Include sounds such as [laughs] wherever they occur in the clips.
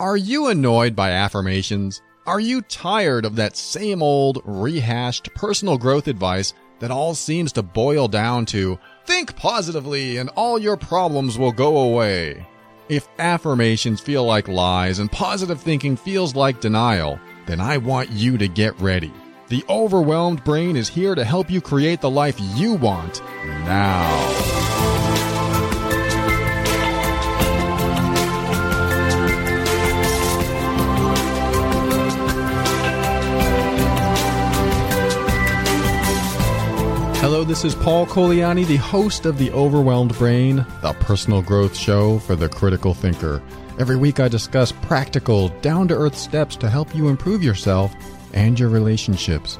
Are you annoyed by affirmations? Are you tired of that same old, rehashed personal growth advice that all seems to boil down to think positively and all your problems will go away? If affirmations feel like lies and positive thinking feels like denial, then I want you to get ready. The overwhelmed brain is here to help you create the life you want now. Hello, this is Paul Colaianni, the host of The Overwhelmed Brain, the personal growth show for the critical thinker. Every week I discuss practical, down to earth steps to help you improve yourself and your relationships.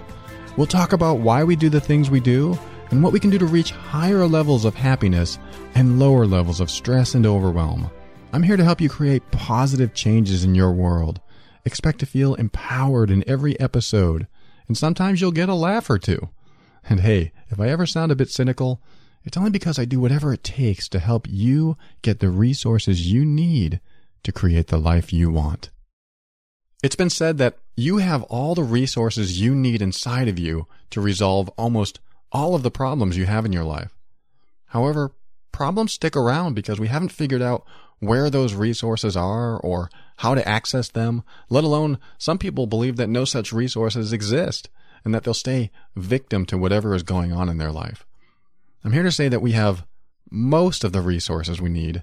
We'll talk about why we do the things we do and what we can do to reach higher levels of happiness and lower levels of stress and overwhelm. I'm here to help you create positive changes in your world. Expect to feel empowered in every episode, and sometimes you'll get a laugh or two. And hey, if I ever sound a bit cynical, it's only because I do whatever it takes to help you get the resources you need to create the life you want. It's been said that you have all the resources you need inside of you to resolve almost all of the problems you have in your life. However, problems stick around because we haven't figured out where those resources are or how to access them, let alone some people believe that no such resources exist and that they'll stay victim to whatever is going on in their life. I'm here to say that we have most of the resources we need,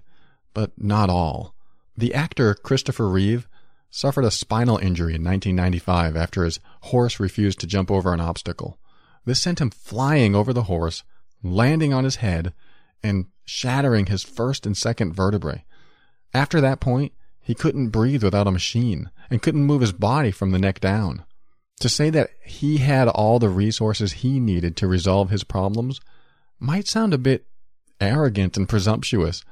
but not all. The actor Christopher Reeve suffered a spinal injury in 1995 after his horse refused to jump over an obstacle. This sent him flying over the horse, landing on his head, and shattering his first and second vertebrae. After that point, he couldn't breathe without a machine and couldn't move his body from the neck down. To say that he had all the resources he needed to resolve his problems might sound a bit arrogant and presumptuous,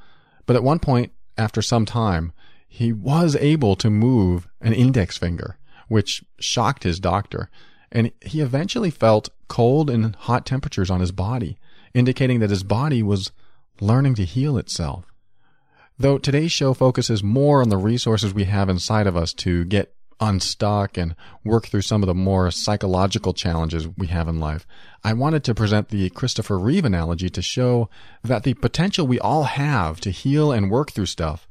but at one point, after some time, he was able to move an index finger, which shocked his doctor, and he eventually felt cold and hot temperatures on his body, indicating that his body was learning to heal itself. Though today's show focuses more on the resources we have inside of us to get unstuck and work through some of the more psychological challenges we have in life, I wanted to present the Christopher Reeve analogy to show that the potential we all have to heal and work through stuff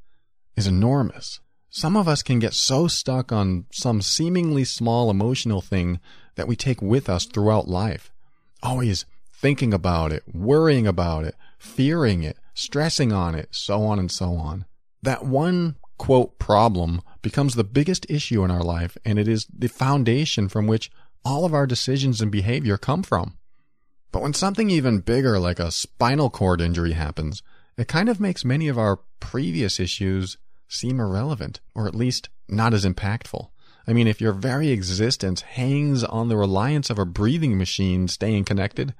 is enormous. Some of us can get so stuck on some seemingly small emotional thing that we take with us throughout life, always thinking about it, worrying about it, fearing it, stressing on it, so on and so on. That one quote problem becomes the biggest issue in our life, and it is the foundation from which all of our decisions and behavior come from. But when something even bigger like a spinal cord injury happens, it kind of makes many of our previous issues seem irrelevant, or at least not as impactful. I mean, if your very existence hangs on the reliance of a breathing machine staying connected,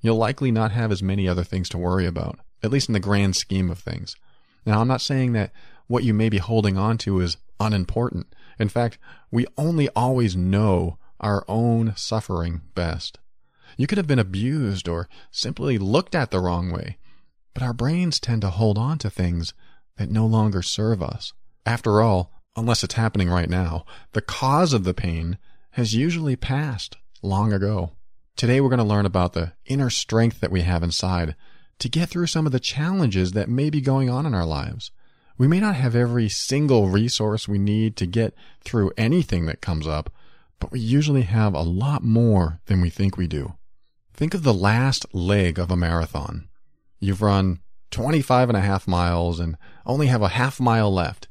you'll likely not have as many other things to worry about, at least in the grand scheme of things. Now, I'm not saying that what you may be holding on to is unimportant. In fact, we only always know our own suffering best. You could have been abused or simply looked at the wrong way, but our brains tend to hold on to things that no longer serve us. After all, unless it's happening right now, the cause of the pain has usually passed long ago. Today we're going to learn about the inner strength that we have inside to get through some of the challenges that may be going on in our lives. We may not have every single resource we need to get through anything that comes up, but we usually have a lot more than we think we do. Think of the last leg of a marathon. You've run 25 and a half miles and only have a half mile left.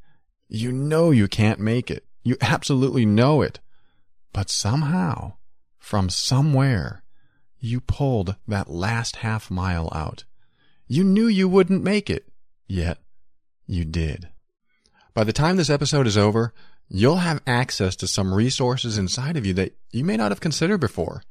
You know you can't make it. You [laughs] absolutely know it. But somehow, from somewhere, you pulled that last half mile out. You knew you wouldn't make it, yet you did. By the time this episode is over, you'll have access to some resources inside of you that you may not have considered before.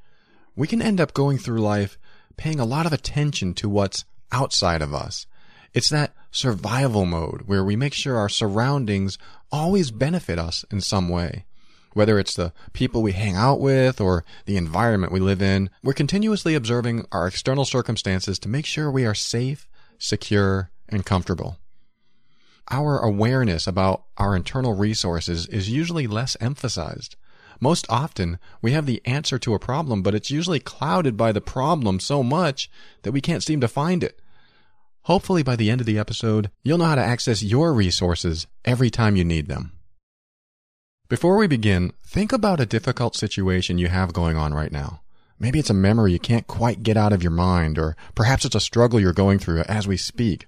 We can end up going through life paying a lot of attention to what's outside of us. It's that survival mode where we make sure our surroundings always benefit us in some way. Whether it's the people we hang out with or the environment we live in, we're continuously observing our external circumstances to make sure we are safe, secure, and comfortable. Our awareness about our internal resources is usually less emphasized. Most often, we have the answer to a problem, but it's usually clouded by the problem so much that we can't seem to find it. Hopefully, by the end of the episode, you'll know how to access your resources every time you need them. Before we begin, think about a difficult situation you have going on right now. Maybe it's a memory you can't quite get out of your mind, or perhaps it's a struggle you're going through as we speak.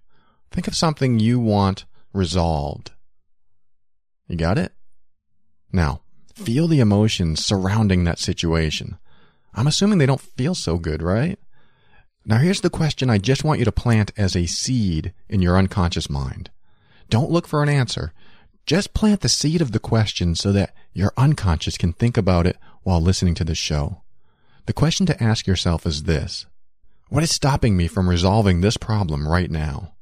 Think of something you want resolved. You got it? Now, feel the emotions surrounding that situation. I'm assuming they don't feel so good, right? Now here's the question I just want you to plant as a seed in your unconscious mind. Don't look for an answer. Just plant the seed of the question so that your unconscious can think about it while listening to the show. The question to ask yourself is this. What is stopping me from resolving this problem right now?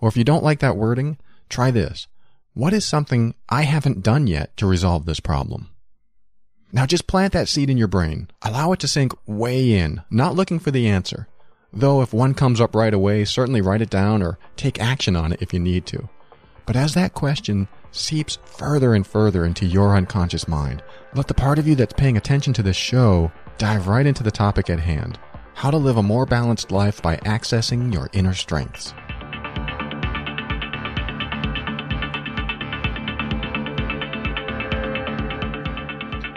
Or if you don't like that wording, try this. What is something I haven't done yet to resolve this problem? Now just plant that seed in your brain. Allow it to sink way in, not looking for the answer. Though if one comes up right away, certainly write it down or take action on it if you need to. But as that question seeps further and further into your unconscious mind, let the part of you that's paying attention to this show dive right into the topic at hand how to live a more balanced life by accessing your inner strengths.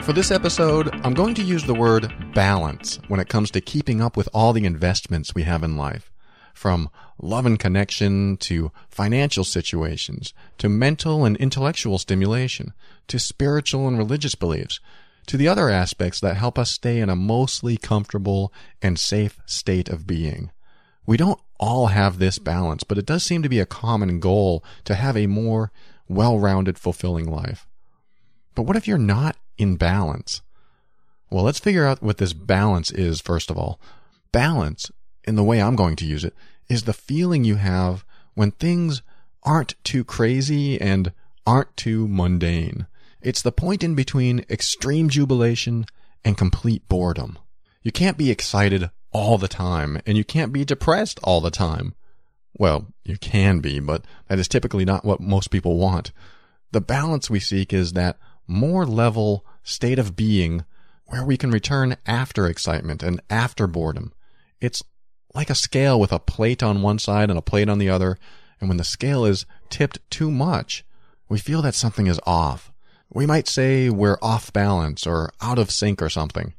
For this episode, I'm going to use the word balance when it comes to keeping up with all the investments we have in life. From love and connection to financial situations to mental and intellectual stimulation to spiritual and religious beliefs to the other aspects that help us stay in a mostly comfortable and safe state of being. We don't all have this balance, but it does seem to be a common goal to have a more well-rounded, fulfilling life. But what if you're not in balance? Well, let's figure out what this balance is first of all. Balance, in the way I'm going to use it, is the feeling you have when things aren't too crazy and aren't too mundane. It's the point in between extreme jubilation and complete boredom. You can't be excited all the time, and you can't be depressed all the time. Well, you can be, but that is typically not what most people want. The balance we seek is that more level state of being where we can return after excitement and after boredom. It's like a scale with a plate on one side and a plate on the other, and when the scale is tipped too much, we feel that something is off. We might say we're off balance or out of sync or something.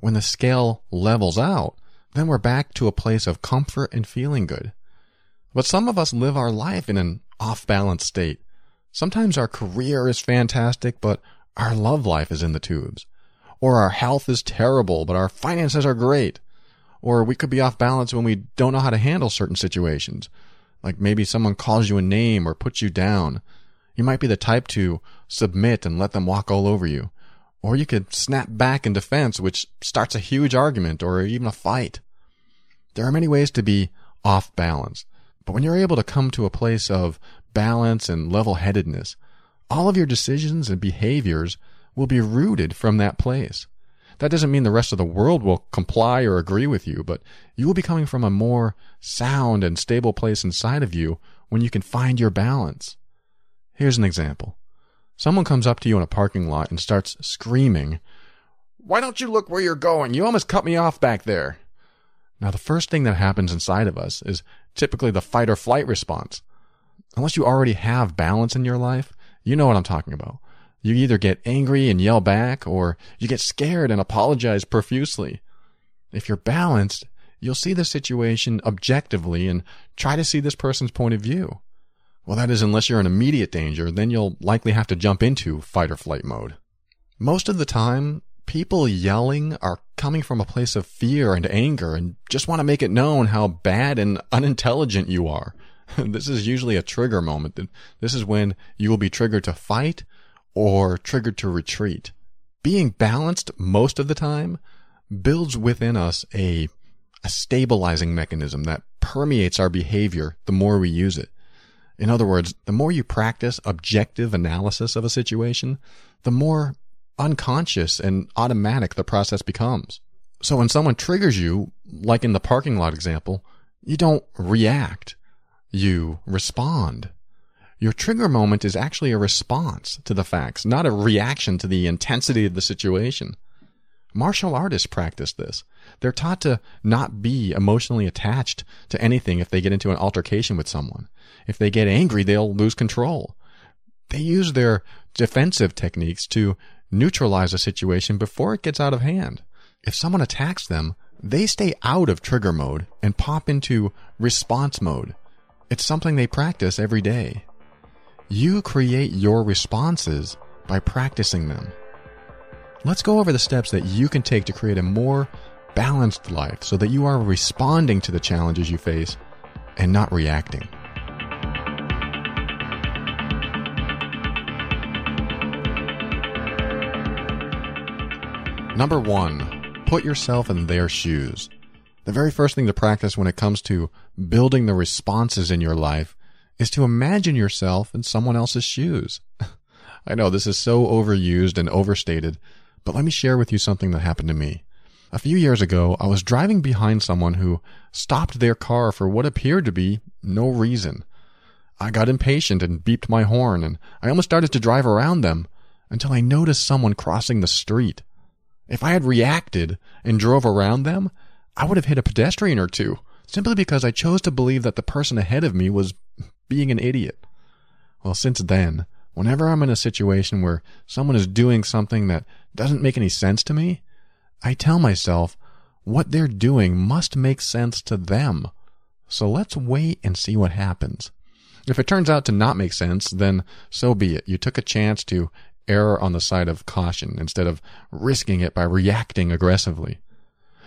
When the scale levels out, then we're back to a place of comfort and feeling good. But some of us live our life in an off balance state. Sometimes our career is fantastic, but our love life is in the tubes. Or our health is terrible, but our finances are great. Or we could be off balance when we don't know how to handle certain situations. Like maybe someone calls you a name or puts you down. You might be the type to submit and let them walk all over you. Or you could snap back in defense, which starts a huge argument or even a fight. There are many ways to be off balance. But when you're able to come to a place of balance and level headedness, all of your decisions and behaviors will be rooted from that place. That doesn't mean the rest of the world will comply or agree with you, but you will be coming from a more sound and stable place inside of you when you can find your balance. Here's an example. Someone comes up to you in a parking lot and starts screaming, Why don't you look where you're going? You almost cut me off back there. Now, the first thing that happens inside of us is typically the fight or flight response. Unless you already have balance in your life, you know what I'm talking about. You either get angry and yell back, or you get scared and apologize profusely. If you're balanced, you'll see the situation objectively and try to see this person's point of view. Well, that is unless you're in immediate danger, then you'll likely have to jump into fight or flight mode. Most of the time, people yelling are coming from a place of fear and anger and just want to make it known how bad and unintelligent you are. [laughs] this is usually a trigger moment. This is when you will be triggered to fight or triggered to retreat. Being balanced most of the time builds within us a, a stabilizing mechanism that permeates our behavior the more we use it. In other words, the more you practice objective analysis of a situation, the more unconscious and automatic the process becomes. So when someone triggers you, like in the parking lot example, you don't react. You respond. Your trigger moment is actually a response to the facts, not a reaction to the intensity of the situation. Martial artists practice this. They're taught to not be emotionally attached to anything if they get into an altercation with someone. If they get angry, they'll lose control. They use their defensive techniques to neutralize a situation before it gets out of hand. If someone attacks them, they stay out of trigger mode and pop into response mode. It's something they practice every day. You create your responses by practicing them. Let's go over the steps that you can take to create a more balanced life so that you are responding to the challenges you face and not reacting. Number one, put yourself in their shoes. The very first thing to practice when it comes to building the responses in your life is to imagine yourself in someone else's shoes. [laughs] I know this is so overused and overstated, but let me share with you something that happened to me. A few years ago, I was driving behind someone who stopped their car for what appeared to be no reason. I got impatient and beeped my horn, and I almost started to drive around them until I noticed someone crossing the street. If I had reacted and drove around them, I would have hit a pedestrian or two, simply because I chose to believe that the person ahead of me was being an idiot. Well, since then, whenever I'm in a situation where someone is doing something that doesn't make any sense to me, I tell myself what they're doing must make sense to them. So let's wait and see what happens. If it turns out to not make sense, then so be it. You took a chance to err on the side of caution instead of risking it by reacting aggressively.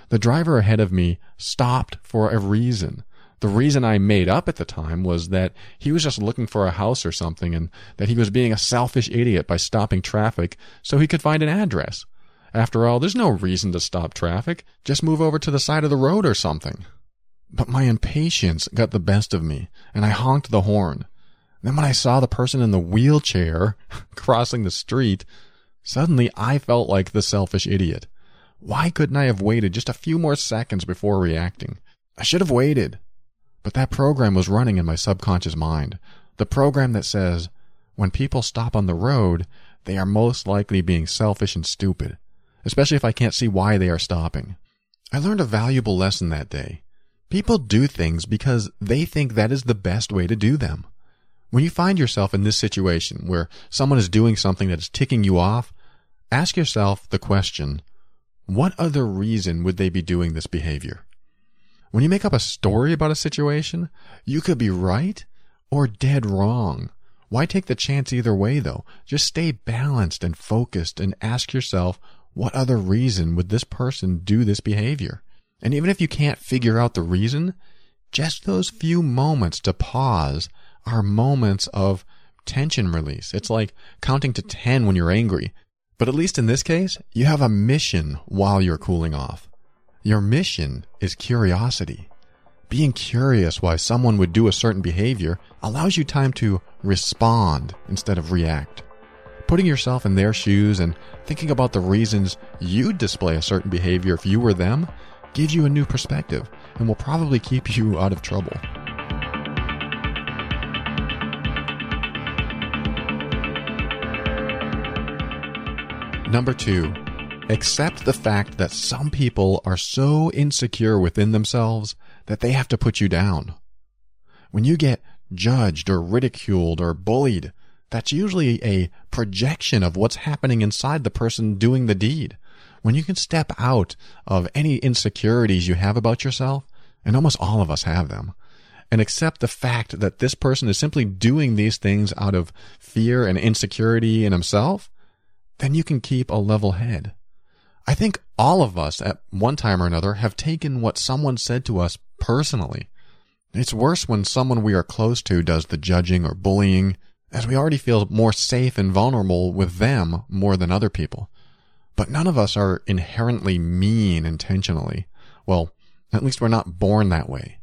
The driver ahead of me stopped for a reason. The reason I made up at the time was that he was just looking for a house or something and that he was being a selfish idiot by stopping traffic so he could find an address. After all, there's no reason to stop traffic. Just move over to the side of the road or something. But my impatience got the best of me, and I honked the horn. Then when I saw the person in the wheelchair [laughs] crossing the street, suddenly I felt like the selfish idiot. Why couldn't I have waited just a few more seconds before reacting? I should have waited. But that program was running in my subconscious mind. The program that says, when people stop on the road, they are most likely being selfish and stupid, especially if I can't see why they are stopping. I learned a valuable lesson that day. People do things because they think that is the best way to do them. When you find yourself in this situation where someone is doing something that is ticking you off, ask yourself the question, what other reason would they be doing this behavior? When you make up a story about a situation, you could be right or dead wrong. Why take the chance either way though? Just stay balanced and focused and ask yourself, what other reason would this person do this behavior? And even if you can't figure out the reason, just those few moments to pause are moments of tension release. It's like counting to 10 when you're angry. But at least in this case, you have a mission while you're cooling off. Your mission is curiosity. Being curious why someone would do a certain behavior allows you time to respond instead of react. Putting yourself in their shoes and thinking about the reasons you'd display a certain behavior if you were them gives you a new perspective and will probably keep [laughs] you out of trouble. Number two, Accept the fact that some people are so insecure within themselves that they have to put you down. When you get judged or ridiculed or bullied, that's usually a projection of what's happening inside the person doing the deed. When you can step out of any insecurities you have about yourself, and almost all of us have them, and accept the fact that this person is simply doing these things out of fear and insecurity in himself, then you can keep a level head. I think all of us at one time or another have taken what someone said to us personally. It's worse when someone we are close to does the judging or bullying, as we already feel more safe and vulnerable with them more than other people. But none of us are inherently mean intentionally. Well, at least we're not born that way.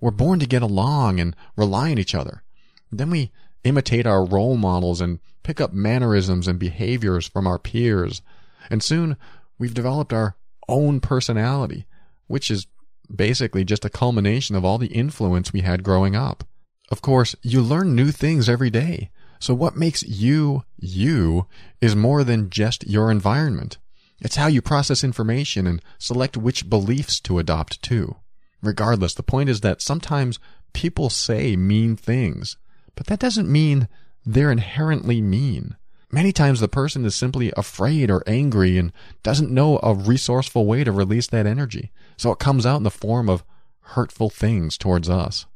We're born to get along and rely on each other. Then we imitate our role models and pick up mannerisms and behaviors from our peers. And soon we've developed our own personality, which is basically just a culmination of all the influence we had growing up. Of course, you learn new things every day. So what makes you you is more than just your environment. It's how you process information and select which beliefs to adopt too. Regardless, the point is that sometimes people say mean things, but that doesn't mean they're inherently mean. Many times the person is simply afraid or angry and doesn't know a resourceful way to release that energy. So it comes out in the form of hurtful things towards us.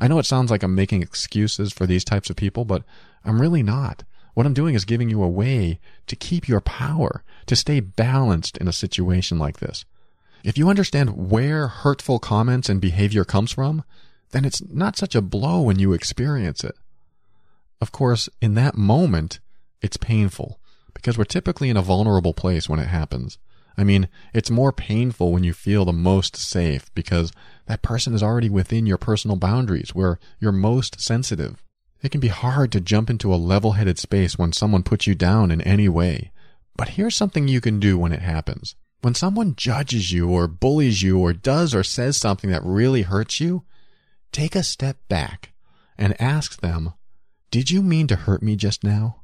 I know it sounds like I'm making excuses for these types of people, but I'm really not. What I'm doing is giving you a way to keep your power, to stay balanced in a situation like this. If you understand where hurtful comments and behavior comes from, then it's not such a blow when you experience it. Of course, in that moment, it's painful because we're typically in a vulnerable place when it happens. I mean, it's more painful when you feel the most safe because that person is already within your personal boundaries where you're most sensitive. It can be hard to jump into a level headed space when someone puts you down in any way. But here's something you can do when it happens. When someone judges you or bullies you or does or says something that really hurts you, take a step back and ask them, Did you mean to hurt me just now?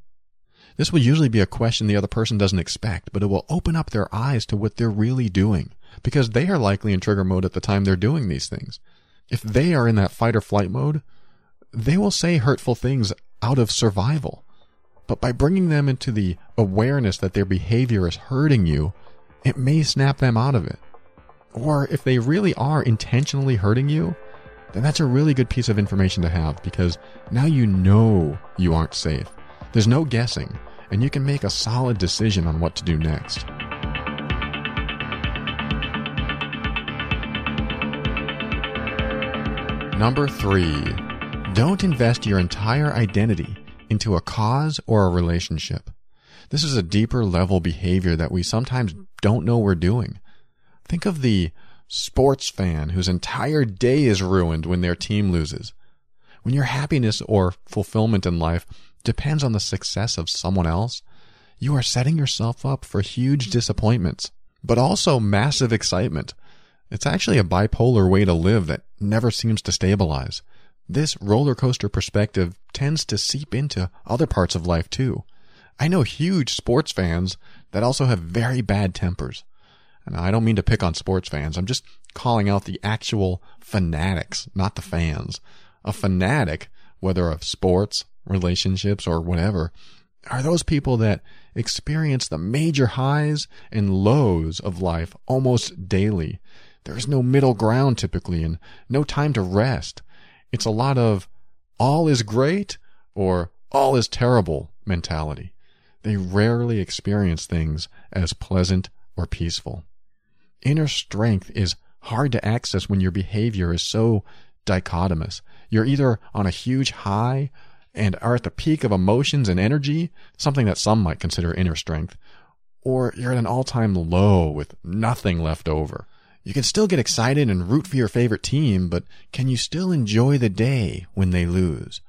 This will usually be a question the other person doesn't expect, but it will open up their eyes to what they're really doing because they are likely in trigger mode at the time they're doing these things. If they are in that fight or flight mode, they will say hurtful things out of survival. But by bringing them into the awareness that their behavior is hurting you, it may snap them out of it. Or if they really are intentionally hurting you, then that's a really good piece of information to have because now you know you aren't safe. There's no guessing, and you can make a solid decision on what to do next. Number three, don't invest your entire identity into a cause or a relationship. This is a deeper level behavior that we sometimes don't know we're doing. Think of the sports fan whose entire day is ruined when their team loses. When your happiness or fulfillment in life depends on the success of someone else, you are setting yourself up for huge disappointments, but also massive excitement. It's actually a bipolar way to live that never seems to stabilize. This roller coaster perspective tends to seep into other parts of life too. I know huge sports fans that also have very bad tempers. And I don't mean to pick on sports fans. I'm just calling out the actual fanatics, not the fans. A fanatic, whether of sports, relationships, or whatever, are those people that experience the major highs and lows of life almost daily. There's no middle ground typically and no time to rest. It's a lot of all is great or all is terrible mentality. They rarely experience things as pleasant or peaceful. Inner strength is hard to access when your behavior is so dichotomous. You're either on a huge high and are at the peak of emotions and energy, something that some might consider inner strength, or you're at an all time low with nothing left over. You can still get excited and root for your favorite team, but can you still enjoy the day when they lose?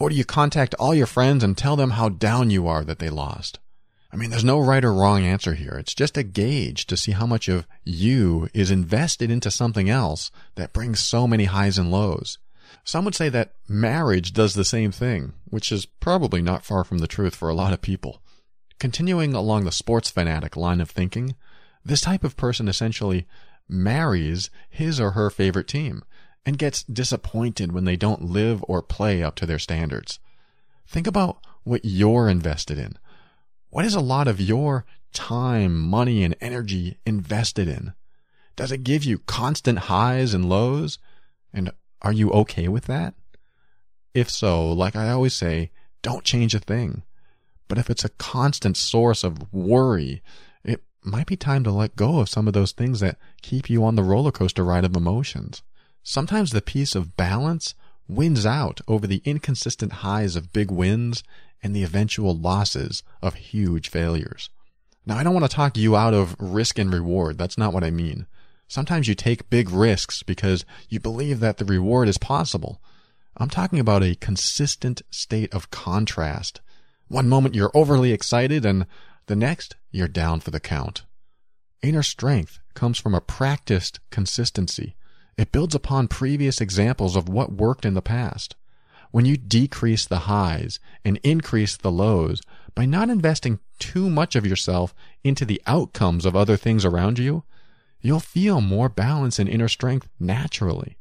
Or do you contact all your friends and tell them how down you are that they lost? I mean, there's no right or wrong answer here. It's just a gauge to see how much of you is invested into something else that brings so many highs and lows. Some would say that marriage does the same thing, which is probably not far from the truth for a lot of people. Continuing along the sports fanatic line of thinking, this type of person essentially marries his or her favorite team and gets disappointed when they don't live or play up to their standards. Think about what you're invested in. What is a lot of your time, money, and energy invested in? Does it give you constant highs and lows? And are you okay with that? If so, like I always say, don't change a thing. But if it's a constant source of worry, it might be time to let go of some of those things that keep you on the roller coaster ride of emotions. Sometimes the peace of balance wins out over the inconsistent highs of big wins and the eventual losses of huge failures. Now, I don't want to talk you out of risk and reward. That's not what I mean. Sometimes you take big risks because you believe that the reward is possible. I'm talking about a consistent state of contrast. One moment you're overly excited and the next you're down for the count. Inner strength comes from a practiced consistency. It builds upon previous examples of what worked in the past. When you decrease the highs and increase the lows by not investing too much of yourself into the outcomes of other things around you, you'll feel more balance and inner strength naturally.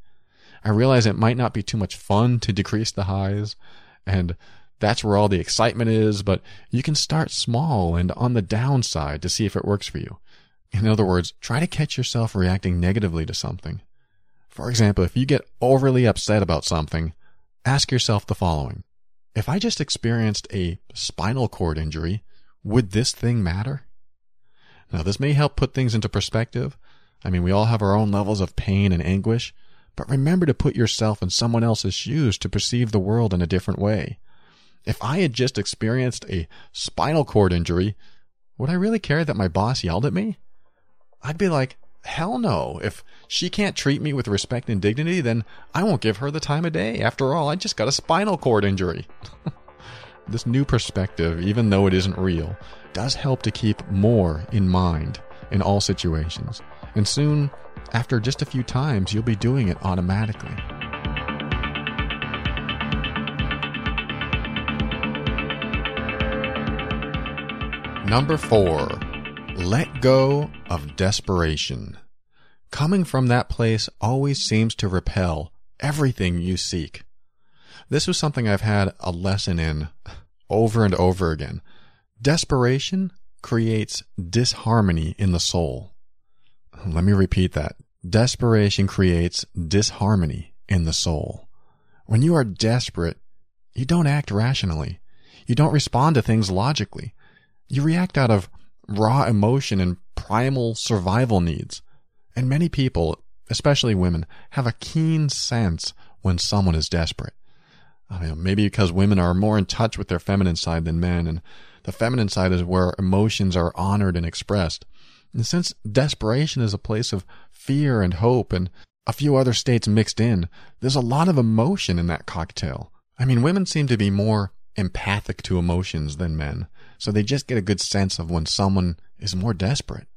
I realize it might not be too much fun to decrease the highs, and that's where all the excitement is, but you can start small and on the downside to see if it works for you. In other words, try to catch yourself reacting negatively to something. For example, if you get overly upset about something, ask yourself the following. If I just experienced a spinal cord injury, would this thing matter? Now, this may help put things into perspective. I mean, we all have our own levels of pain and anguish, but remember to put yourself in someone else's shoes to perceive the world in a different way. If I had just experienced a spinal cord injury, would I really care that my boss yelled at me? I'd be like, hell no. If she can't treat me with respect and dignity, then I won't give her the time of day. After all, I just got a spinal cord injury. [laughs] this new perspective, even though it isn't real, does help to keep more in mind in all situations. And soon, after just a few times, you'll be doing it automatically. Number four, let go of desperation. Coming from that place always seems to repel everything you seek. This was something I've had a lesson in over and over again. Desperation creates disharmony in the soul. Let me repeat that. Desperation creates disharmony in the soul. When you are desperate, you don't act rationally. You don't respond to things logically. You react out of raw emotion and primal survival needs. And many people, especially women, have a keen sense when someone is desperate. I mean, maybe because women are more in touch with their feminine side than men, and the feminine side is where emotions are honored and expressed. And since desperation is a place of fear and hope and a few other states mixed in, there's a lot of emotion in that cocktail. I mean, women seem to be more empathic to emotions than men, so they just get a good sense of when someone is more desperate.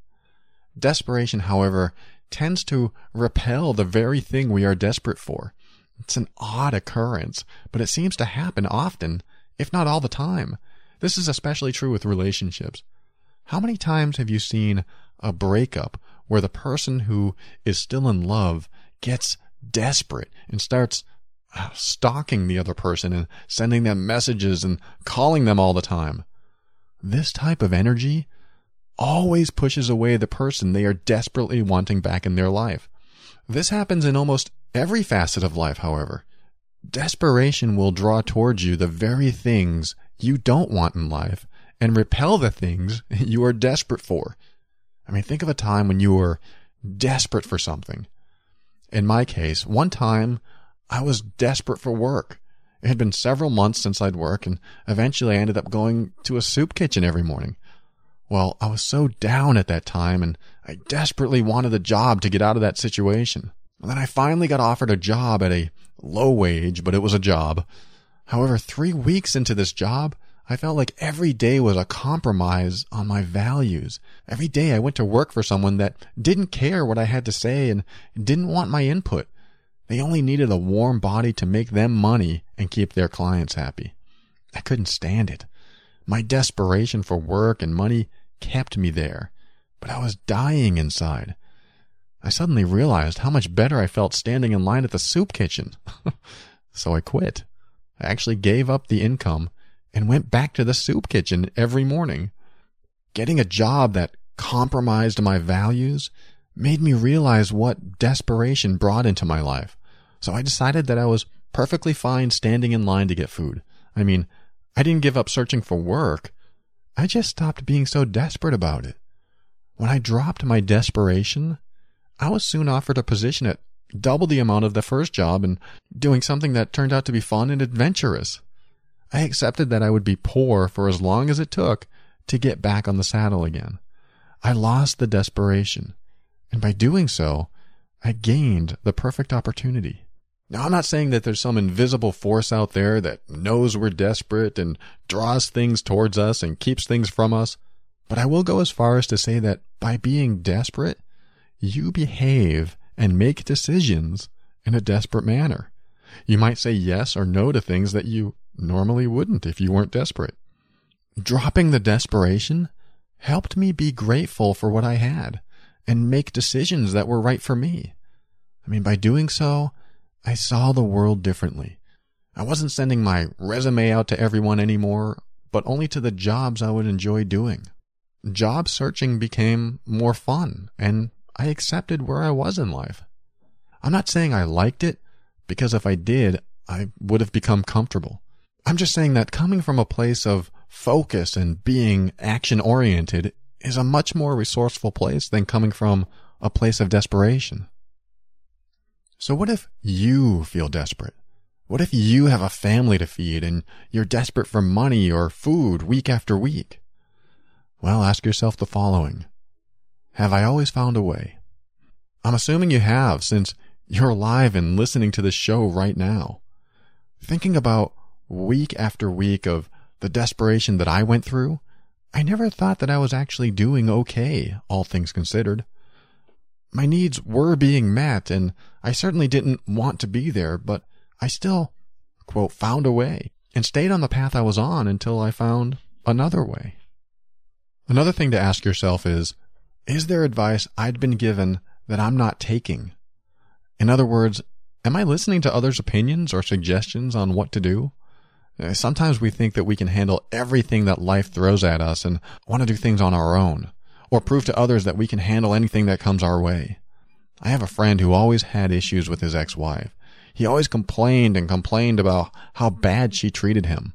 Desperation, however, tends to repel the very thing we are desperate for. It's an odd occurrence, but it seems to happen often, if not all the time. This is especially true with relationships. How many times have you seen a breakup where the person who is still in love gets desperate and starts uh, stalking the other person and sending them messages and calling them all the time? This type of energy always pushes away the person they are desperately wanting back in their life. This happens in almost every facet of life, however. Desperation will draw towards you the very things you don't want in life and repel the things [laughs] you are desperate for. I mean, think of a time when you were desperate for something. In my case, one time I was desperate for work. It had been several months since I'd worked, and eventually I ended up going to a soup kitchen every morning. Well, I was so down at that time, and I desperately wanted a job to get out of that situation. And then I finally got offered a job at a low wage, but it was a job. However, three weeks into this job, I felt like every day was a compromise on my values. Every day I went to work for someone that didn't care what I had to say and didn't want my input. They only needed a warm body to make them money and keep their clients happy. I couldn't stand it. My desperation for work and money kept me there, but I was dying inside. I suddenly realized how much better I felt standing in line at the soup kitchen. [laughs] so I quit. I actually gave up the income and went back to the soup kitchen every morning. Getting a job that compromised my values made me realize what desperation brought into my life. So I decided that I was perfectly fine standing in line to get food. I mean, I didn't give up searching for work. I just stopped being so desperate about it. When I dropped my desperation, I was soon offered a position at double the amount of the first job and doing something that turned out to be fun and adventurous. I accepted that I would be poor for as long as it took to get back on the saddle again. I lost the desperation, and by doing so, I gained the perfect opportunity. Now, I'm not saying that there's some invisible force out there that knows we're desperate and draws things towards us and keeps things from us, but I will go as far as to say that by being desperate, you behave and make decisions in a desperate manner. You might say yes or no to things that you normally wouldn't if you weren't desperate. Dropping the desperation helped me be grateful for what I had and make decisions that were right for me. I mean, by doing so, I saw the world differently. I wasn't sending my resume out to everyone anymore, but only to the jobs I would enjoy doing. Job searching became more fun, and I accepted where I was in life. I'm not saying I liked it, because if I did, I would have become comfortable. I'm just saying that coming from a place of focus and being action oriented is a much more resourceful place than coming from a place of desperation. So what if you feel desperate? What if you have a family to feed and you're desperate for money or food week after week? Well, ask yourself the following. Have I always found a way? I'm assuming you have since you're alive and listening to this show right now. Thinking about week after week of the desperation that I went through, I never thought that I was actually doing okay, all things considered. My needs were being met, and I certainly didn't want to be there, but I still, quote, found a way and stayed on the path I was on until I found another way. Another thing to ask yourself is, is there advice I'd been given that I'm not taking? In other words, am I listening to others' opinions or suggestions on what to do? Uh, sometimes we think that we can handle everything that life throws at us and want to do things on our own, or prove to others that we can handle anything that comes our way. I have a friend who always had issues with his ex-wife. He always complained and complained about how bad she treated him.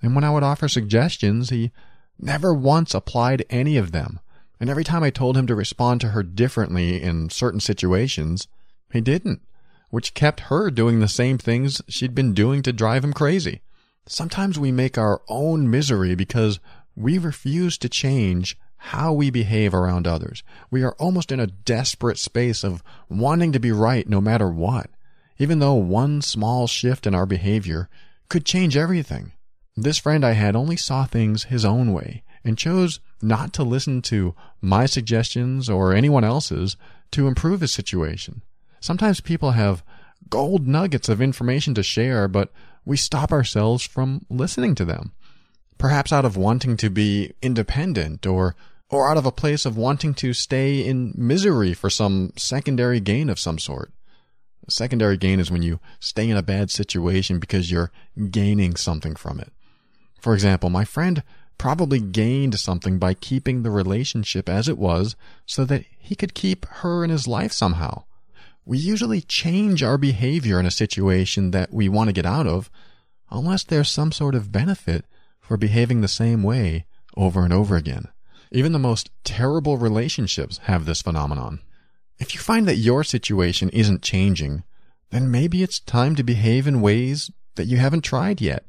And when I would offer suggestions, he never once applied any of them. And every time I told him to respond to her differently in certain situations, he didn't, which kept her doing the same things she'd been doing to drive him crazy. Sometimes we make our own misery because we refuse to change how we behave around others. We are almost in a desperate space of wanting to be right no matter what, even though one small shift in our behavior could change everything. This friend I had only saw things his own way and chose not to listen to my suggestions or anyone else's to improve his situation. Sometimes people have gold nuggets of information to share, but we stop ourselves from listening to them. Perhaps out of wanting to be independent or or out of a place of wanting to stay in misery for some secondary gain of some sort. Secondary gain is when you stay in a bad situation because you're gaining something from it. For example, my friend probably gained something by keeping the relationship as it was so that he could keep her in his life somehow. We usually change our behavior in a situation that we want to get out of unless there's some sort of benefit for behaving the same way over and over again. Even the most terrible relationships have this phenomenon. If you find that your situation isn't changing, then maybe it's time to behave in ways that you haven't tried yet.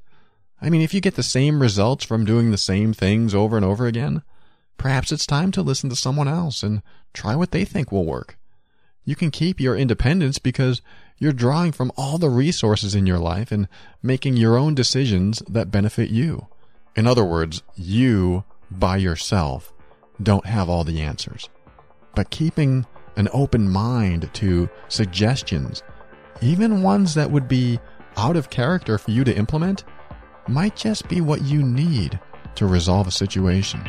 I mean, if you get the same results from doing the same things over and over again, perhaps it's time to listen to someone else and try what they think will work. You can keep your independence because you're drawing from all the resources in your life and making your own decisions that benefit you. In other words, you, by yourself, don't have all the answers. But keeping an open mind to suggestions, even ones that would be out of character for you to implement, might just be what you need to resolve a situation.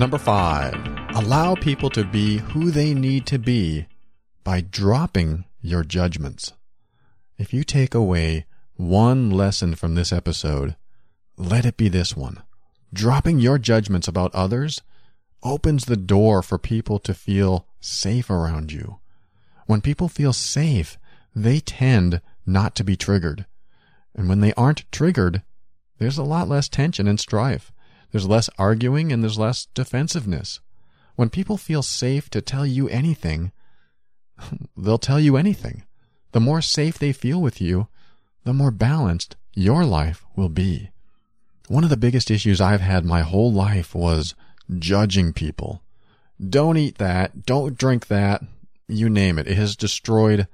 Number five, allow people to be who they need to be by dropping your judgments. If you take away one lesson from this episode, let it be this one. Dropping your judgments about others opens the door for people to feel safe around you. When people feel safe, they tend not to be triggered. And when they aren't triggered, there's a lot less tension and strife. There's less arguing and there's less defensiveness. When people feel safe to tell you anything, they'll tell you anything. The more safe they feel with you, the more balanced your life will be. One of the biggest issues I've had my whole life was judging people. Don't eat that. Don't drink that. You name it. It has destroyed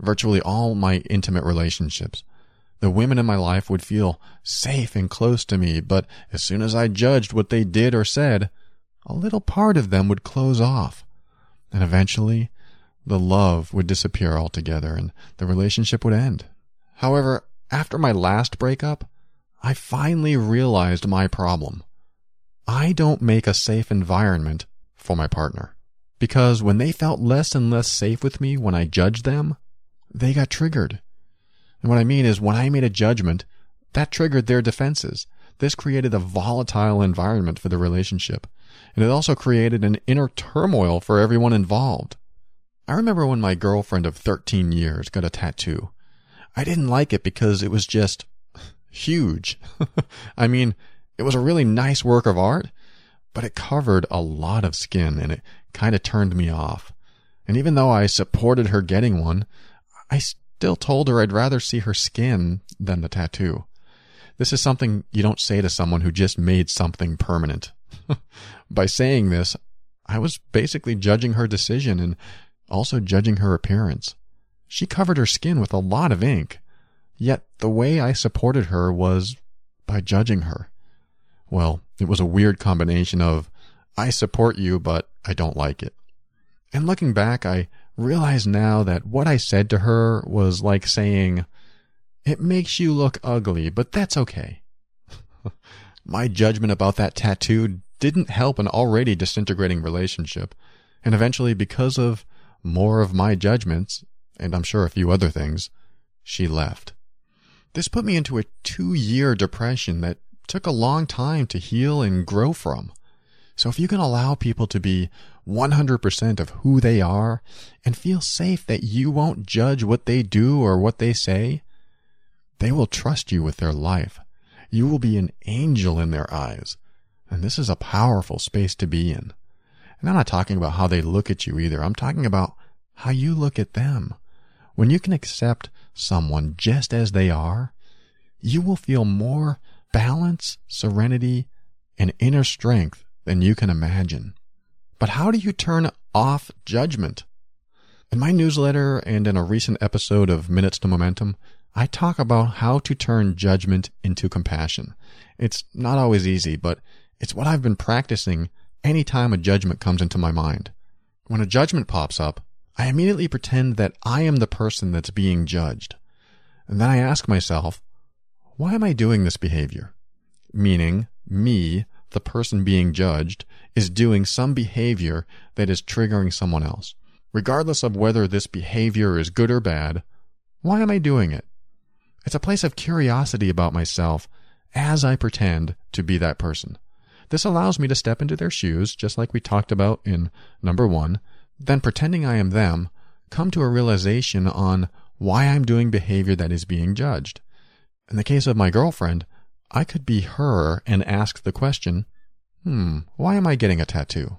virtually all my intimate relationships. The women in my life would feel safe and close to me, but as soon as I judged what they did or said, a little part of them would close off. And eventually, the love would disappear altogether and the relationship would end. However, after my last breakup, I finally realized my problem. I don't make a safe environment for my partner. Because when they felt less and less safe with me when I judged them, they got triggered. And what I mean is when I made a judgment, that triggered their defenses. This created a volatile environment for the relationship. And it also created an inner turmoil for everyone involved. I remember when my girlfriend of 13 years got a tattoo. I didn't like it because it was just huge. [laughs] I mean, it was a really nice work of art, but it covered a lot of skin and it kind of turned me off. And even though I supported her getting one, I still told her I'd rather see her skin than the tattoo. This is something you don't say to someone who just made something permanent. [laughs] By saying this, I was basically judging her decision and also judging her appearance. She covered her skin with a lot of ink, yet the way I supported her was by judging her. Well, it was a weird combination of, I support you, but I don't like it. And looking back, I realize now that what I said to her was like saying, It makes you look ugly, but that's okay. [laughs] My judgment about that tattoo didn't help an already disintegrating relationship. And eventually, because of more of my judgments, and I'm sure a few other things, she left. This put me into a two year depression that took a long time to heal and grow from. So if you can allow people to be 100% of who they are and feel safe that you won't judge what they do or what they say, they will trust you with their life. You will be an angel in their eyes. And this is a powerful space to be in. And I'm not talking about how they look at you either. I'm talking about how you look at them. When you can accept someone just as they are, you will feel more balance, serenity, and inner strength than you can imagine. But how do you turn off judgment? In my newsletter and in a recent episode of Minutes to Momentum, I talk about how to turn judgment into compassion. It's not always easy, but it's what I've been practicing anytime a judgment comes into my mind. When a judgment pops up, I immediately pretend that I am the person that's being judged. And then I ask myself, why am I doing this behavior? Meaning, me, the person being judged, is doing some behavior that is triggering someone else. Regardless of whether this behavior is good or bad, why am I doing it? It's a place of curiosity about myself as I pretend to be that person. This allows me to step into their shoes, just like we talked about in number one, then pretending I am them, come to a realization on why I'm doing behavior that is being judged. In the case of my girlfriend, I could be her and ask the question, hmm, why am I getting a tattoo?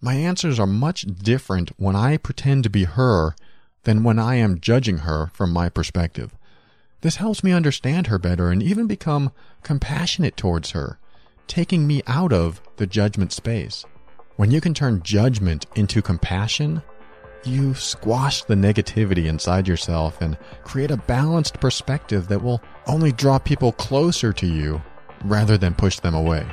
My answers are much different when I pretend to be her than when I am judging her from my perspective. This helps me understand her better and even become compassionate towards her, taking me out of the judgment space. When you can turn judgment into compassion, you squash the negativity inside yourself and create a balanced perspective that will only draw people closer to you rather than push them away.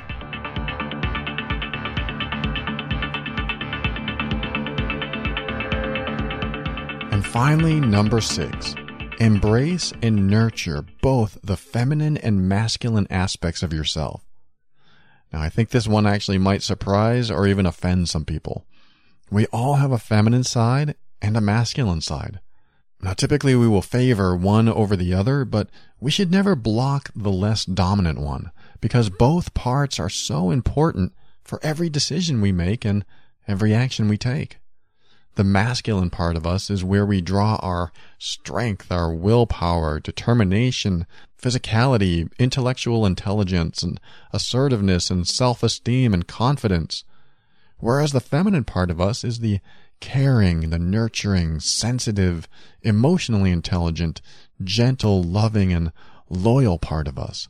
And finally, number six Embrace and nurture both the feminine and masculine aspects of yourself. Now, I think this one actually might surprise or even offend some people. We all have a feminine side and a masculine side. Now, typically we will favor one over the other, but we should never block the less dominant one because both parts are so important for every decision we make and every action we take. The masculine part of us is where we draw our strength, our willpower, determination, physicality, intellectual intelligence, and assertiveness, and self esteem and confidence. Whereas the feminine part of us is the caring, the nurturing, sensitive, emotionally intelligent, gentle, loving, and loyal part of us.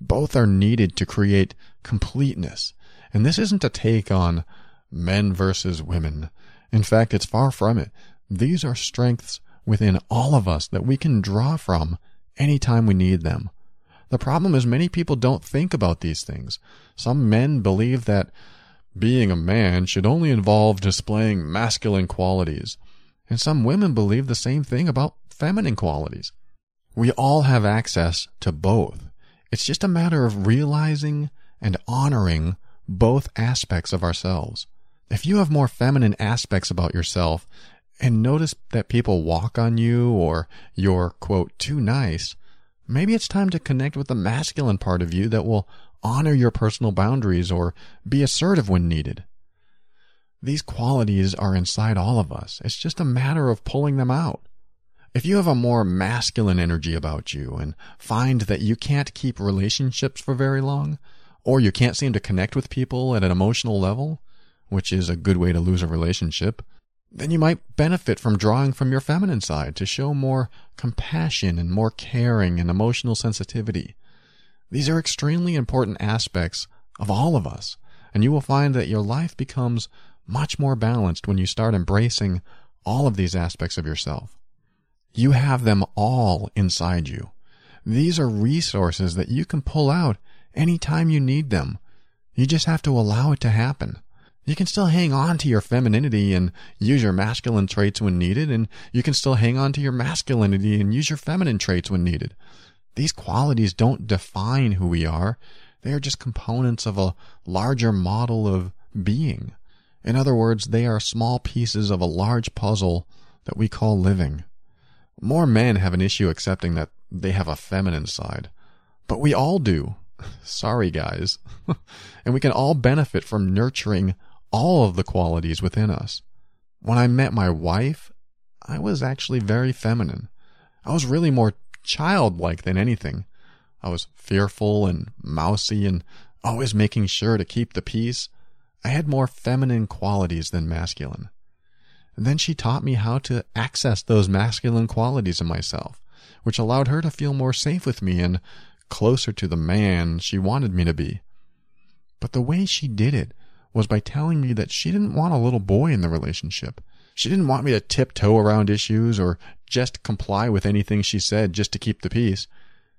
Both are needed to create completeness. And this isn't a take on men versus women. In fact, it's far from it. These are strengths within all of us that we can draw from anytime we need them. The problem is many people don't think about these things. Some men believe that being a man should only involve displaying masculine qualities, and some women believe the same thing about feminine qualities. We all have access to both. It's just a matter of realizing and honoring both aspects of ourselves. If you have more feminine aspects about yourself and notice that people walk on you or you're, quote, too nice, maybe it's time to connect with the masculine part of you that will honor your personal boundaries or be assertive when needed. These qualities are inside all of us. It's just a matter of pulling them out. If you have a more masculine energy about you and find that you can't keep relationships for very long, or you can't seem to connect with people at an emotional level, which is a good way to lose a relationship, then you might benefit from drawing from your feminine side to show more compassion and more caring and emotional sensitivity. These are extremely important aspects of all of us, and you will find that your life becomes much more balanced when you start embracing all of these aspects of yourself. You have them all inside you. These are resources that you can pull out anytime you need them. You just have to allow it to happen. You can still hang on to your femininity and use your masculine traits when needed, and you can still hang on to your masculinity and use your feminine traits when needed. These qualities don't define who we are. They are just components of a larger model of being. In other words, they are small pieces of a large puzzle that we call living. More men have an issue accepting that they have a feminine side. But we all do. [laughs] Sorry, guys. [laughs] and we can all benefit from nurturing all of the qualities within us. When I met my wife, I was actually very feminine. I was really more childlike than anything. I was fearful and mousy and always making sure to keep the peace. I had more feminine qualities than masculine. And then she taught me how to access those masculine qualities in myself, which allowed her to feel more safe with me and closer to the man she wanted me to be. But the way she did it was by telling me that she didn't want a little boy in the relationship. She didn't want me to tiptoe around issues or just comply with anything she said just to keep the peace.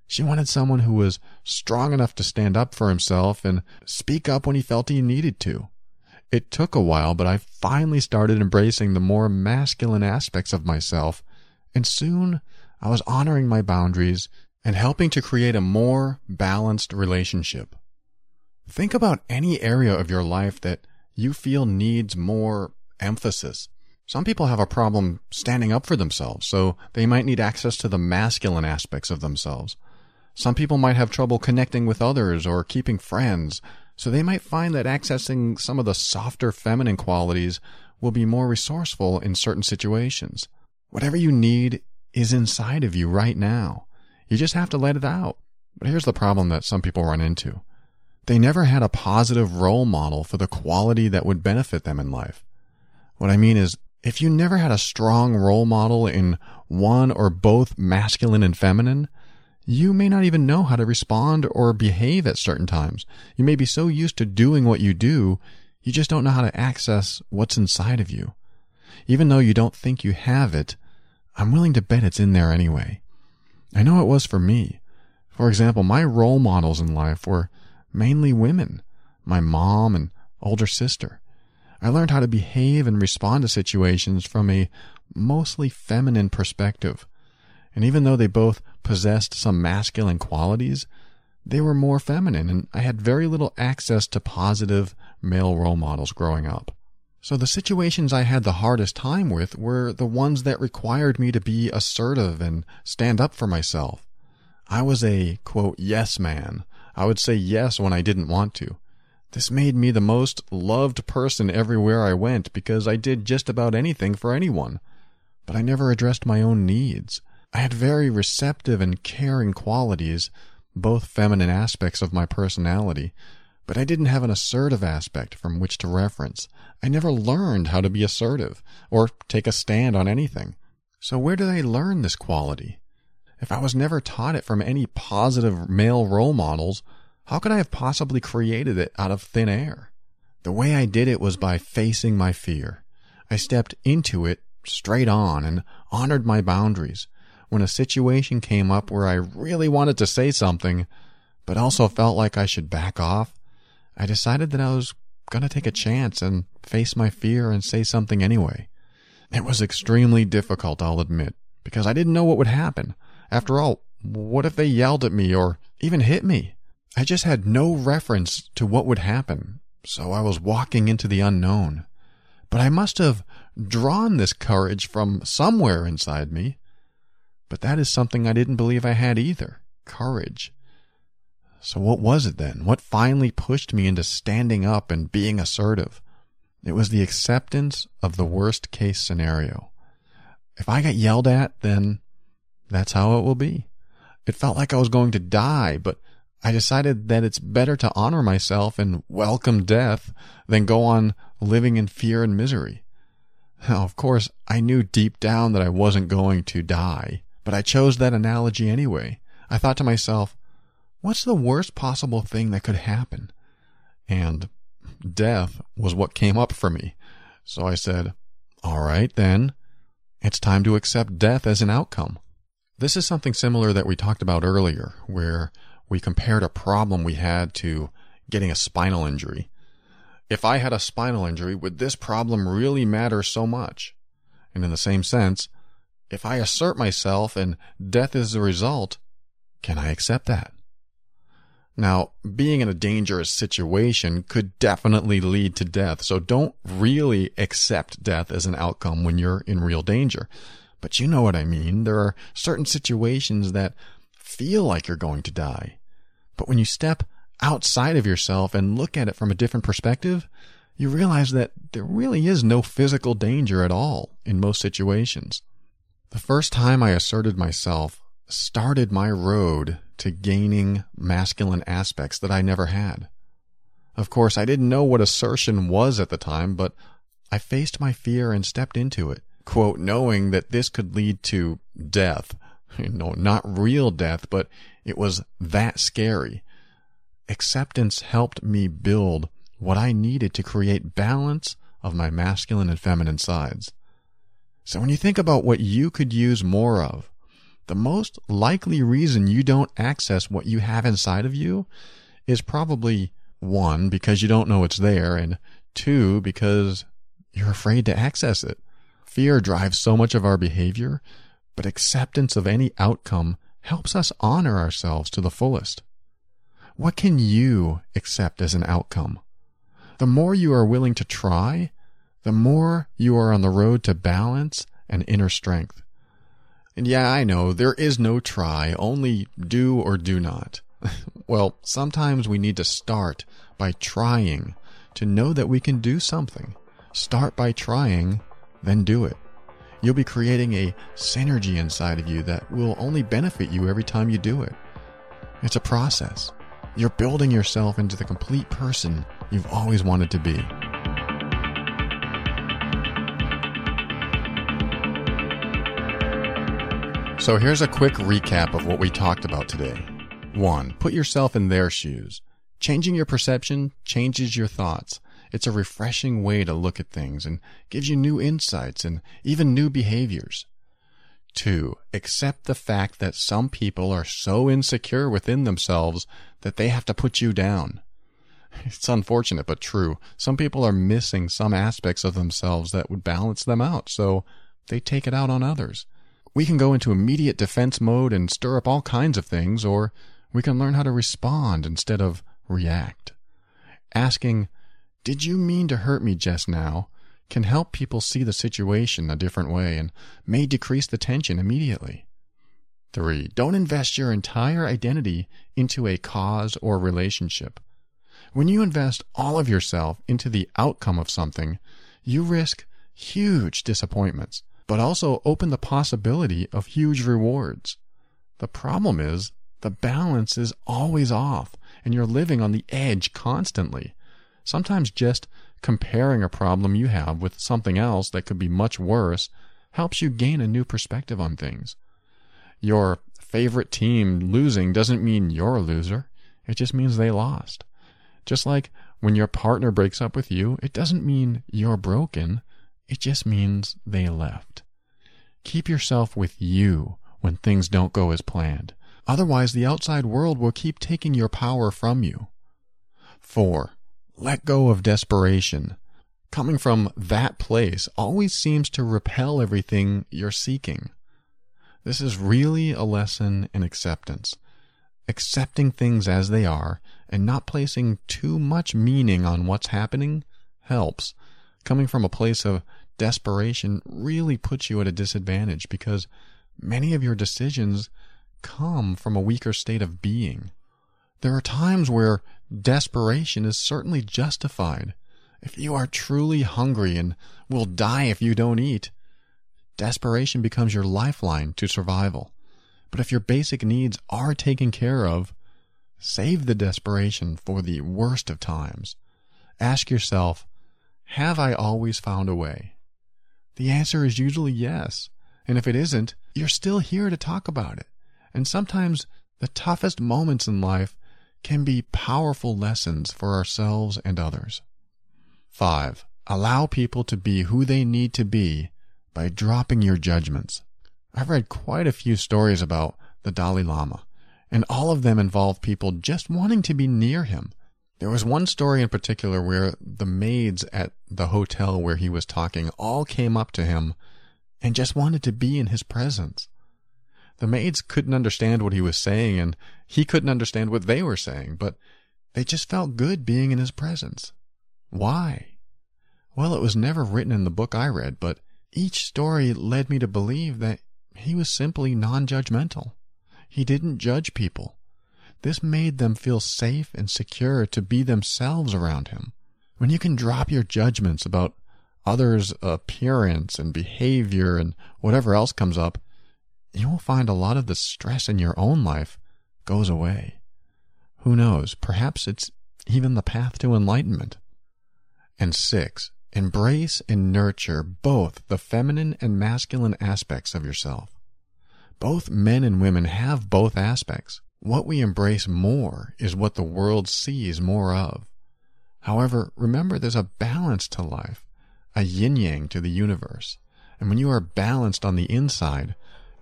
She wanted someone who was strong enough to stand up for himself and speak up when he felt he needed to. It took a while, but I finally started embracing the more masculine aspects of myself, and soon I was honoring my boundaries and helping to create a more balanced relationship. Think about any area of your life that you feel needs more emphasis. Some people have a problem standing up for themselves, so they might need access to the masculine aspects of themselves. Some people might have trouble connecting with others or keeping friends, so they might find that accessing some of the softer feminine qualities will be more resourceful in certain situations. Whatever you need is inside of you right now. You just have to let it out. But here's the problem that some people run into. They never had a positive role model for the quality that would benefit them in life. What I mean is, if you never had a strong role model in one or both masculine and feminine, you may not even know how to respond or behave at certain times. You may be so used to doing what you do, you just don't know how to access what's inside of you. Even though you don't think you have it, I'm willing to bet it's in there anyway. I know it was for me. For example, my role models in life were mainly women, my mom and older sister. I learned how to behave and respond to situations from a mostly feminine perspective. And even though they both possessed some masculine qualities, they were more feminine, and I had very little access to positive male role models growing up. So the situations I had the hardest time with were the ones that required me to be assertive and stand up for myself. I was a, quote, yes man. I would say yes when I didn't want to. This made me the most loved person everywhere I went because I did just about anything for anyone. But I never addressed my own needs. I had very receptive and caring qualities, both feminine aspects of my personality, but I didn't have an assertive aspect from which to reference. I never learned how to be assertive or take a stand on anything. So where did I learn this quality? If I was never taught it from any positive male role models, how could I have possibly created it out of thin air? The way I did it was by facing my fear. I stepped into it straight on and honored my boundaries. When a situation came up where I really wanted to say something, but also felt like I should back off, I decided that I was going to take a chance and face my fear and say something anyway. It was extremely difficult, I'll admit, because I didn't know what would happen. After all, what if they yelled at me or even hit me? I just had no reference to what would happen, so I was walking into the unknown. But I must have drawn this courage from somewhere inside me. But that is something I didn't believe I had either courage. So what was it then? What finally pushed me into standing up and being assertive? It was the acceptance of the worst case scenario. If I got yelled at, then that's how it will be. It felt like I was going to die, but I decided that it's better to honor myself and welcome death than go on living in fear and misery. Now, of course, I knew deep down that I wasn't going to die, but I chose that analogy anyway. I thought to myself, what's the worst possible thing that could happen? And death was what came up for me. So I said, all right, then it's time to accept death as an outcome. This is something similar that we talked about earlier, where we compared a problem we had to getting a spinal injury. If I had a spinal injury, would this problem really matter so much? And in the same sense, if I assert myself and death is the result, can I accept that? Now, being in a dangerous situation could definitely lead to death, so don't really accept death as an outcome when you're in real danger. But you know what I mean. There are certain situations that feel like you're going to die. But when you step outside of yourself and look at it from a different perspective, you realize that there really is no physical danger at all in most situations. The first time I asserted myself started my road to gaining masculine aspects that I never had. Of course, I didn't know what assertion was at the time, but I faced my fear and stepped into it, quote, knowing that this could lead to death, [laughs] you know, not real death, but it was that scary. Acceptance helped me build what I needed to create balance of my masculine and feminine sides. So when you think about what you could use more of, the most likely reason you don't access what you have inside of you is probably one, because you don't know it's there, and two, because you're afraid to access it. Fear drives so much of our behavior but acceptance of any outcome helps us honor ourselves to the fullest. What can you accept as an outcome? The more you are willing to try, the more you are on the road to balance and inner strength. And yeah, I know there is no try, only do or do not. [laughs] well, sometimes we need to start by trying to know that we can do something. Start by trying, then do it. You'll be creating a synergy inside of you that will only benefit you every time you do it. It's a process. You're building yourself into the complete person you've always wanted to be. So here's a quick recap of what we talked about today. 1. Put yourself in their shoes. Changing your perception changes your thoughts. It's a refreshing way to look at things and gives you new insights and even new behaviors. Two, accept the fact that some people are so insecure within themselves that they have to put you down. It's unfortunate but true. Some people are missing some aspects of themselves that would balance them out, so they take it out on others. We can go into immediate defense mode and stir up all kinds of things, or we can learn how to respond instead of react. Asking, Did you mean to hurt me just now? can help people see the situation a different way and may decrease the tension immediately. 3. Don't invest your entire identity into a cause or relationship. When you invest all of yourself into the outcome of something, you risk huge disappointments, but also open the possibility of huge rewards. The problem is the balance is always off and you're living on the edge constantly. Sometimes just comparing a problem you have with something else that could be much worse helps you gain a new perspective on things. Your favorite team losing doesn't mean you're a loser. It just means they lost. Just like when your partner breaks up with you, it doesn't mean you're broken. It just means they left. Keep yourself with you when things don't go as planned. Otherwise, the outside world will keep taking your power from you. 4. Let go of desperation. Coming from that place always seems to repel everything you're seeking. This is really a lesson in acceptance. Accepting things as they are and not placing too much meaning on what's happening helps. Coming from a place of desperation really puts you at a disadvantage because many of your decisions come from a weaker state of being. There are times where desperation is certainly justified. If you are truly hungry and will die if you don't eat, desperation becomes your lifeline to survival. But if your basic needs are taken care of, save the desperation for the worst of times. Ask yourself, have I always found a way? The answer is usually yes. And if it isn't, you're still here to talk about it. And sometimes the toughest moments in life can be powerful lessons for ourselves and others. 5. Allow people to be who they need to be by dropping your judgments. I've read quite a few stories about the Dalai Lama, and all of them involve people just wanting to be near him. There was one story in particular where the maids at the hotel where he was talking all came up to him and just wanted to be in his presence. The maids couldn't understand what he was saying, and he couldn't understand what they were saying, but they just felt good being in his presence. Why? Well, it was never written in the book I read, but each story led me to believe that he was simply non judgmental. He didn't judge people. This made them feel safe and secure to be themselves around him. When you can drop your judgments about others' appearance and behavior and whatever else comes up, you will find a lot of the stress in your own life goes away. Who knows? Perhaps it's even the path to enlightenment. And six, embrace and nurture both the feminine and masculine aspects of yourself. Both men and women have both aspects. What we embrace more is what the world sees more of. However, remember there's a balance to life, a yin yang to the universe. And when you are balanced on the inside,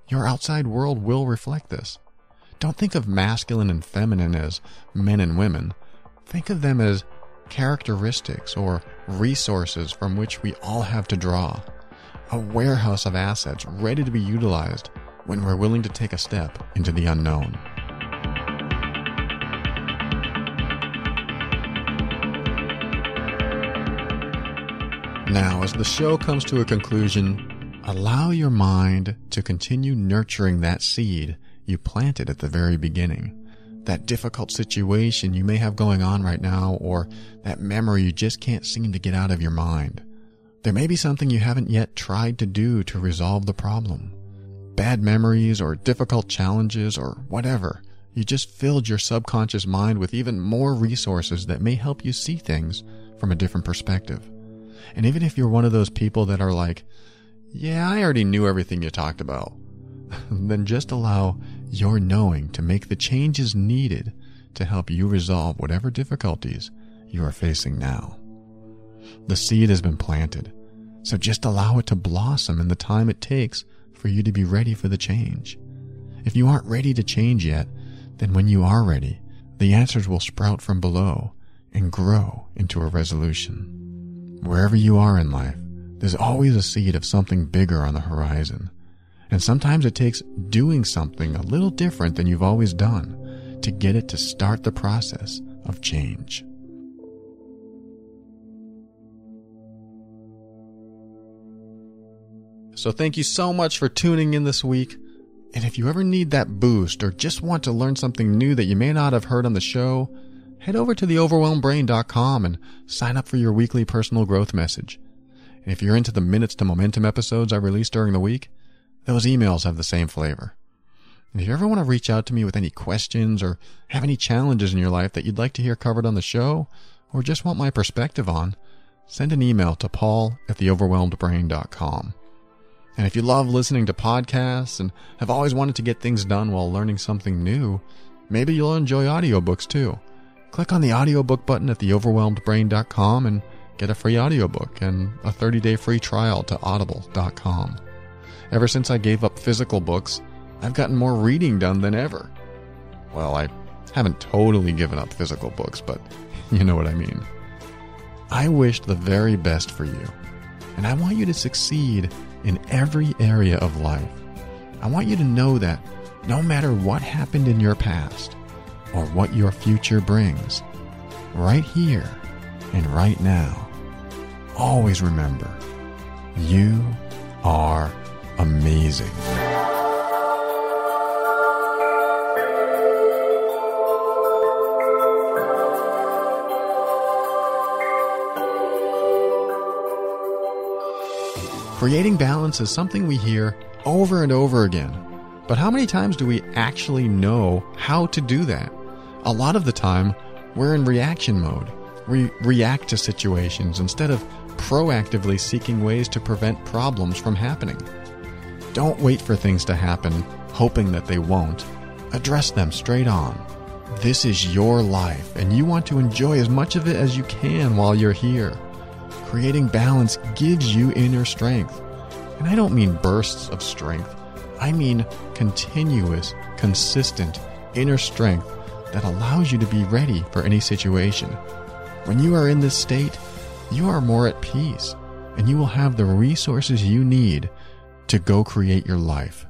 your outside world will reflect this. Don't think of masculine and feminine as men and women. Think of them as characteristics or resources from which we all have to draw. A warehouse of assets ready to be utilized when we're willing to take a step into the unknown. Now, as the show comes to a conclusion, Allow your mind to continue nurturing that seed you planted at the very beginning. That difficult situation you may have going on right now, or that memory you just can't seem to get out of your mind. There may be something you haven't yet tried to do to resolve the problem. Bad memories or difficult challenges or whatever. You just filled your subconscious mind with even more resources that may help you see things from a different perspective. And even if you're one of those people that are like, yeah, I already knew everything you talked about. [laughs] then just allow your knowing to make the changes needed to help you resolve whatever difficulties you are facing now. The seed has been planted, so just allow it to blossom in the time it takes for you to be ready for the change. If you aren't ready to change yet, then when you are ready, the answers will sprout from below and grow into a resolution. Wherever you are in life, there's always a seed of something bigger on the horizon. And sometimes it takes doing something a little different than you've always done to get it to start the process of change. So thank you so much for tuning in this week. And if you ever need that boost or just want to learn something new that you may not have heard on the show, head over to theoverwhelmedbrain.com and sign up for your weekly personal growth message. If you're into the minutes to momentum episodes I release during the week, those emails have the same flavor. And if you ever want to reach out to me with any questions or have any challenges in your life that you'd like to hear covered on the show, or just want my perspective on, send an email to paul at theoverwhelmedbrain.com. And if you love listening to podcasts and have always wanted to get things done while learning something new, maybe you'll enjoy audiobooks too. Click on the audiobook button at theoverwhelmedbrain.com and get a free audiobook and a 30-day free trial to audible.com. Ever since I gave up physical books, I've gotten more reading done than ever. Well, I haven't totally given up physical books, but [laughs] you know what I mean. I wish the very best for you, and I want you to succeed in every area of life. I want you to know that no matter what happened in your past or what your future brings, right here and right now, always remember you are amazing. Creating balance is something we hear over and over again. But how many times do we actually know how to do that? A lot of the time, we're in reaction mode. We react to situations instead of proactively seeking ways to prevent problems from happening. Don't wait for things to happen, hoping that they won't. Address them straight on. This is your life, and you want to enjoy as much of it as you can while you're here. Creating balance gives you inner strength. And I don't mean bursts of strength, I mean continuous, consistent inner strength that allows you to be ready for any situation. When you are in this state, you are more at peace and you will have the resources you need to go create your life.